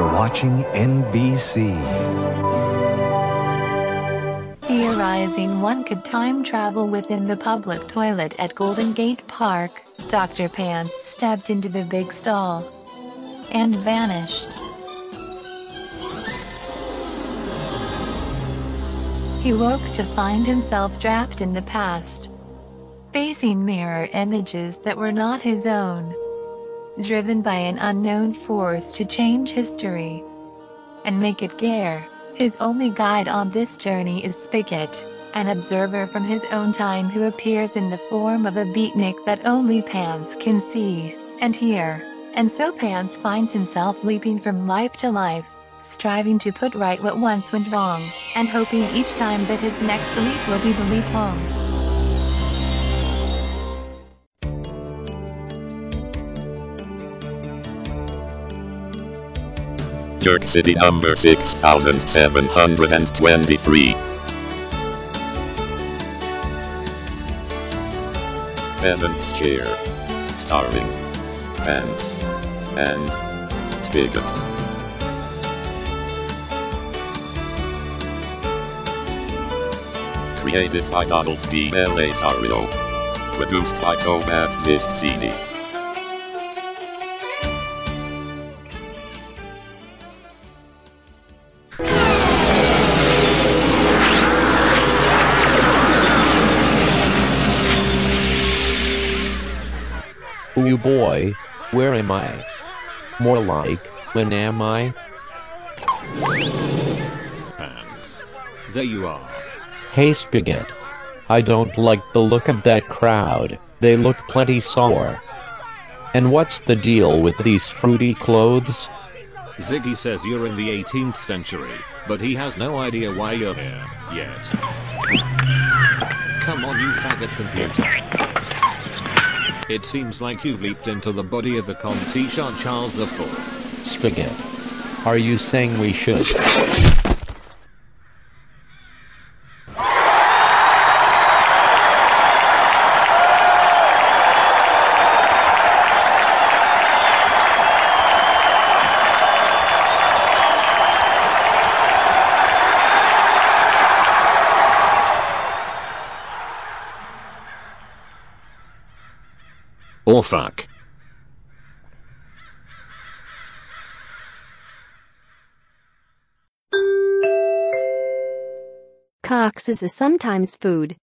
watching NBC. Theorizing one could time travel within the public toilet at Golden Gate Park, Dr. Pants stepped into the big stall and vanished. He woke to find himself trapped in the past, facing mirror images that were not his own, driven by an unknown force to change history and make it gear. His only guide on this journey is Spigot, an observer from his own time who appears in the form of a beatnik that only Pants can see and hear. And so Pants finds himself leaping from life to life, striving to put right what once went wrong, and hoping each time that his next leap will be the leap home. Jerk City number 6723. Peasant's Chair. Starving. Pants and Spigot. Created by Donald Bellisario. Produced by Tobat Zistcini. Ooh boy, where am I? More like, when am I? Pants. There you are. Hey Spigot. I don't like the look of that crowd, they look plenty sour. And what's the deal with these fruity clothes? Ziggy says you're in the 18th century, but he has no idea why you're here, yet. Come on, you faggot computer. It seems like you've leaped into the body of the Comte Jean Charles IV. Spigot. Are you saying we should? Or fuck. Cox is a sometimes food.